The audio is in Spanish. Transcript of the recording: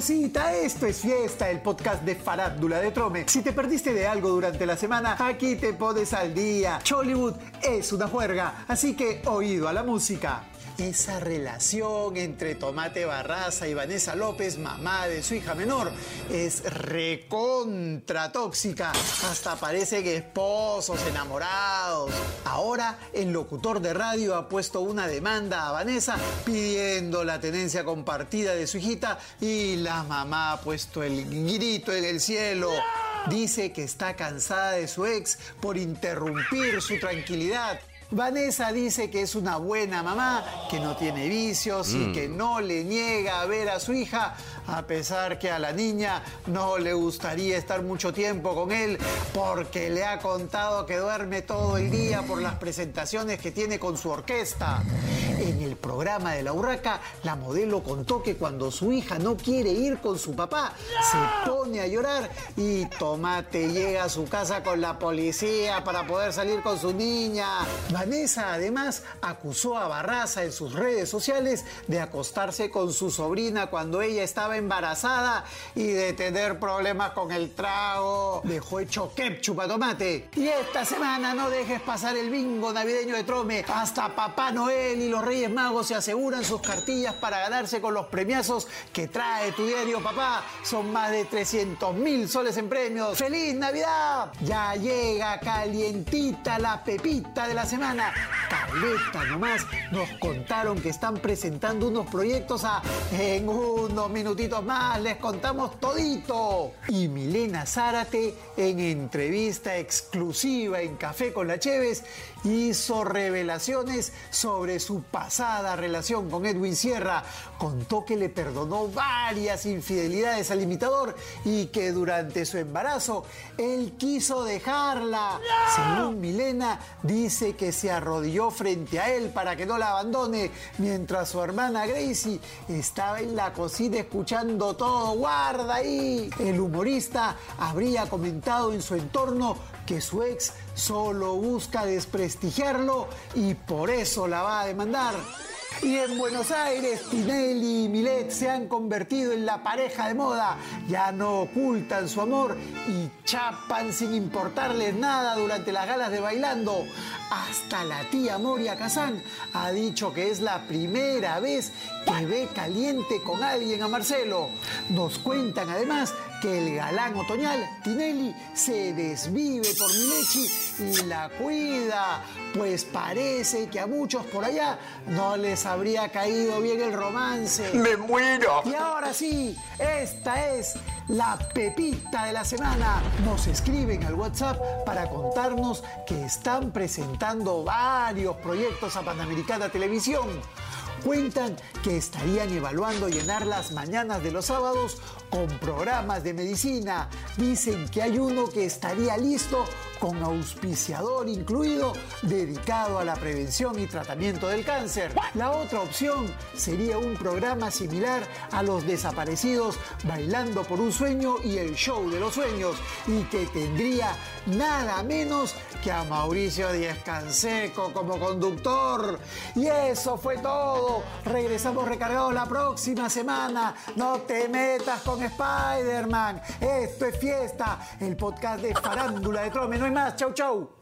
esto es fiesta, el podcast de Farándula de Trome. Si te perdiste de algo durante la semana, aquí te pones al día. Chollywood es una juerga, así que oído a la música esa relación entre Tomate Barraza y Vanessa López, mamá de su hija menor, es recontra tóxica. Hasta parecen esposos enamorados. El locutor de radio ha puesto una demanda a Vanessa pidiendo la tenencia compartida de su hijita y la mamá ha puesto el grito en el cielo. Dice que está cansada de su ex por interrumpir su tranquilidad Vanessa dice que es una buena mamá, que no tiene vicios y mm. que no le niega a ver a su hija, a pesar que a la niña no le gustaría estar mucho tiempo con él porque le ha contado que duerme todo el día por las presentaciones que tiene con su orquesta. En el programa de la Urraca, la modelo contó que cuando su hija no quiere ir con su papá, se pone a llorar y Tomate llega a su casa con la policía para poder salir con su niña. Vanessa además acusó a Barraza en sus redes sociales de acostarse con su sobrina cuando ella estaba embarazada y de tener problemas con el trago. Dejó hecho ketchup a tomate. Y esta semana no dejes pasar el bingo navideño de Trome. Hasta Papá Noel y los Reyes Magos se aseguran sus cartillas para ganarse con los premiazos que trae tu diario papá. Son más de 300 mil soles en premios. ¡Feliz Navidad! Ya llega calientita la pepita de la semana Caleta nomás, nos contaron que están presentando unos proyectos a en unos minutitos más les contamos todito. Y Milena Zárate en entrevista exclusiva en Café con la Cheves hizo revelaciones sobre su pasada relación con Edwin Sierra. Contó que le perdonó varias infidelidades al imitador y que durante su embarazo él quiso dejarla. Según Milena, dice que se arrodilló frente a él para que no la abandone, mientras su hermana Gracie estaba en la cocina escuchando todo. ¡Guarda ahí! El humorista habría comentado en su entorno que su ex solo busca desprestigiarlo y por eso la va a demandar. Y en Buenos Aires, Tinelli y Milet se han convertido en la pareja de moda. Ya no ocultan su amor y chapan sin importarles nada durante las galas de bailando. Hasta la tía Moria Kazán ha dicho que es la primera vez que ve caliente con alguien a Marcelo. Nos cuentan además que el galán otoñal, Tinelli, se desvive por Minechi y la cuida, pues parece que a muchos por allá no les habría caído bien el romance. ¡Me muero! Y ahora sí, esta es la pepita de la semana. Nos escriben al WhatsApp para contarnos que están presentando varios proyectos a Panamericana Televisión. Cuentan que estarían evaluando llenar las mañanas de los sábados con programas de medicina. Dicen que hay uno que estaría listo con auspiciador incluido dedicado a la prevención y tratamiento del cáncer. La otra opción sería un programa similar a los desaparecidos Bailando por un sueño y el show de los sueños y que tendría nada menos que a Mauricio Díaz Canseco como conductor. Y eso fue todo. Regresamos recargados la próxima semana. No te metas con Spider-Man. Esto es fiesta, el podcast de farándula de Trome. No hay más. Chau, chau.